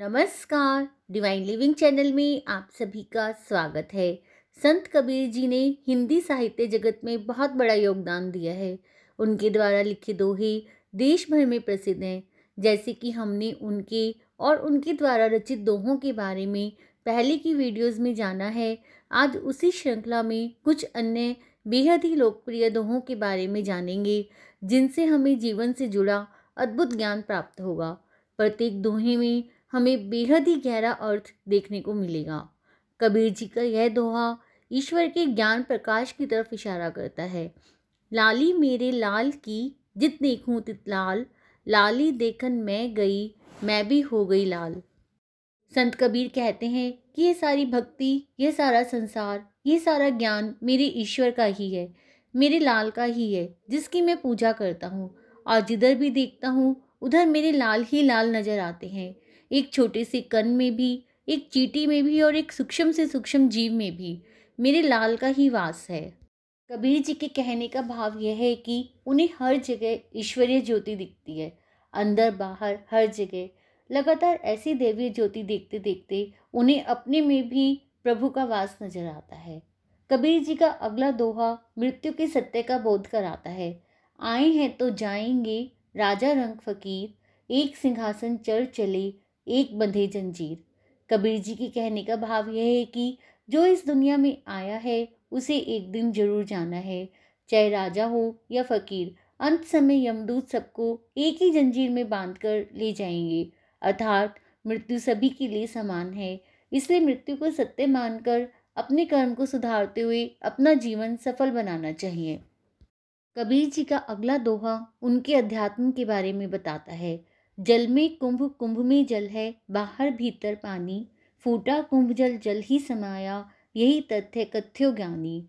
नमस्कार। Divine living channel में आप सभी का स्वागत है। संत कबीर जी ने हिंदी साहित्य जगत में बहुत बड़ा योगदान दिया है। उनके द्वारा लिखे दोहे देश भर में प्रसिद्ध हैं। जैसे कि हमने उनके और उनके द्वारा रचित दोहों के बारे में पहले की वीडियोस में जाना है। आज उसी श्रृंखला में कुछ अन्य बेहद ही लोकप्रिय दोहों के बारे में जानेंगे, जिनसे हमें जीवन से जुड़ा अद्भुत ज्ञान प्राप्त होगा। प्रत्येक दोहे में हमें बेहद ही गहरा अर्थ देखने को मिलेगा। कबीर जी का यह दोहा ईश्वर के ज्ञान प्रकाश की तरफ़ इशारा करता है। लाली मेरे लाल की जित देखूँ तित लाल, लाली देखन मैं गई, मैं भी हो गई लाल। संत कबीर कहते हैं कि ये सारी भक्ति ये सारा संसार ये सारा ज्ञान मेरे ईश्वर का ही है, मेरे लाल का ही है, जिसकी मैं पूजा करता हूँ। और जिधर भी देखता हूँ, उधर मेरे लाल ही लाल नज़र आते हैं। एक छोटे से कण में भी, एक चीटी में भी और एक सूक्ष्म से सूक्ष्म जीव में भी, मेरे लाल का ही वास है। कबीर जी के कहने का भाव यह है कि उन्हें हर जगह ईश्वरीय ज्योति दिखती है। अंदर बाहर हर जगह लगातार ऐसी देवीय ज्योति देखते देखते उन्हें अपने में भी प्रभु का वास नज़र आता है। कबीर जी का अगला दोहा मृत्यु के सत्य का बोध कराता है। आए हैं तो जाएँगे राजा रंग फकीर, एक सिंहासन चढ़ चले एक बंधे जंजीर। कबीर जी के कहने का भाव यह है कि जो इस दुनिया में आया है, उसे एक दिन ज़रूर जाना है। चाहे राजा हो या फकीर, अंत समय यमदूत सबको एक ही जंजीर में बांधकर ले जाएँगे। अर्थात मृत्यु सभी के लिए समान है। इसलिए मृत्यु को सत्य मानकर अपने कर्म को सुधारते हुए अपना जीवन सफल बनाना चाहिए। कबीर जी का अगला दोहा उनके अध्यात्म के बारे में बताता है। जल में कुंभ कुंभ में जल है, बाहर भीतर पानी। फूटा कुंभ जल जल ही समाया, यही तथ्य कथ्यो ज्ञानी।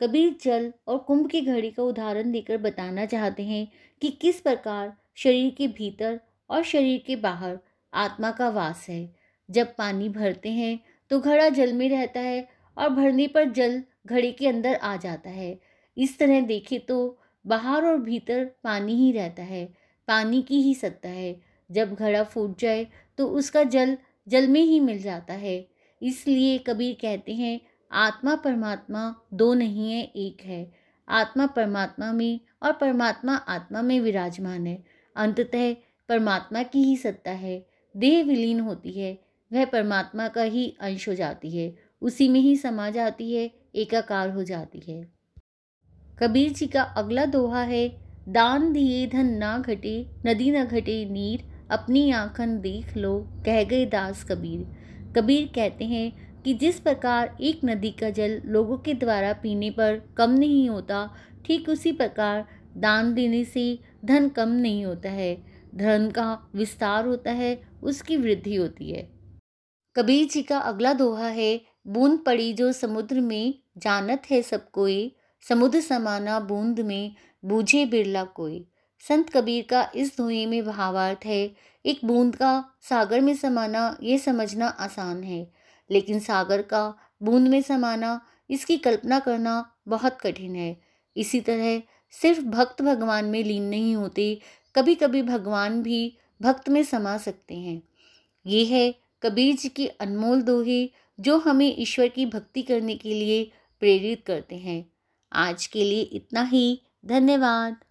कबीर जल और कुंभ की घड़ी का उदाहरण देकर बताना चाहते हैं कि किस प्रकार शरीर के भीतर और शरीर के बाहर आत्मा का वास है। जब पानी भरते हैं तो घड़ा जल में रहता है और भरने पर जल घड़े के अंदर आ जाता है। इस तरह देखें तो बाहर और भीतर पानी ही रहता है, पानी की ही सत्ता है। जब घड़ा फूट जाए तो उसका जल जल में ही मिल जाता है। इसलिए कबीर कहते हैं, आत्मा परमात्मा दो नहीं है, एक है। आत्मा परमात्मा में और परमात्मा आत्मा में विराजमान है। अंततः परमात्मा की ही सत्ता है। देह विलीन होती है, वह परमात्मा का ही अंश हो जाती है। उसी में ही समा जाती है, एकाकार हो जाती है। कबीर जी का अगला दोहा है, दान दिए धन ना घटे, नदी ना घटे नीर अपनी आंखन देख लो, कह गए दास कबीर। कबीर कहते हैं कि जिस प्रकार एक नदी का जल लोगों के द्वारा पीने पर कम नहीं होता, ठीक उसी प्रकार दान देने से धन कम नहीं होता है। धन का विस्तार होता है, उसकी वृद्धि होती है। कबीर जी का अगला दोहा है, बूंद पड़ी जो समुद्र में जानत है सब कोई, समुद्र समाना बूंद में बूझे बिरला कोई। संत कबीर का इस धोए में भावार्थ है एक बूंद का सागर में समाना ये समझना आसान है, लेकिन सागर का बूंद में समाना इसकी कल्पना करना बहुत कठिन है। इसी तरह सिर्फ़ भक्त भगवान में लीन नहीं होते कभी कभी भगवान भी भक्त में समा सकते हैं। ये है कबीर जी की अनमोल दोहे, जो हमें ईश्वर की भक्ति करने के लिए प्रेरित करते हैं। आज के लिए इतना ही। धन्यवाद।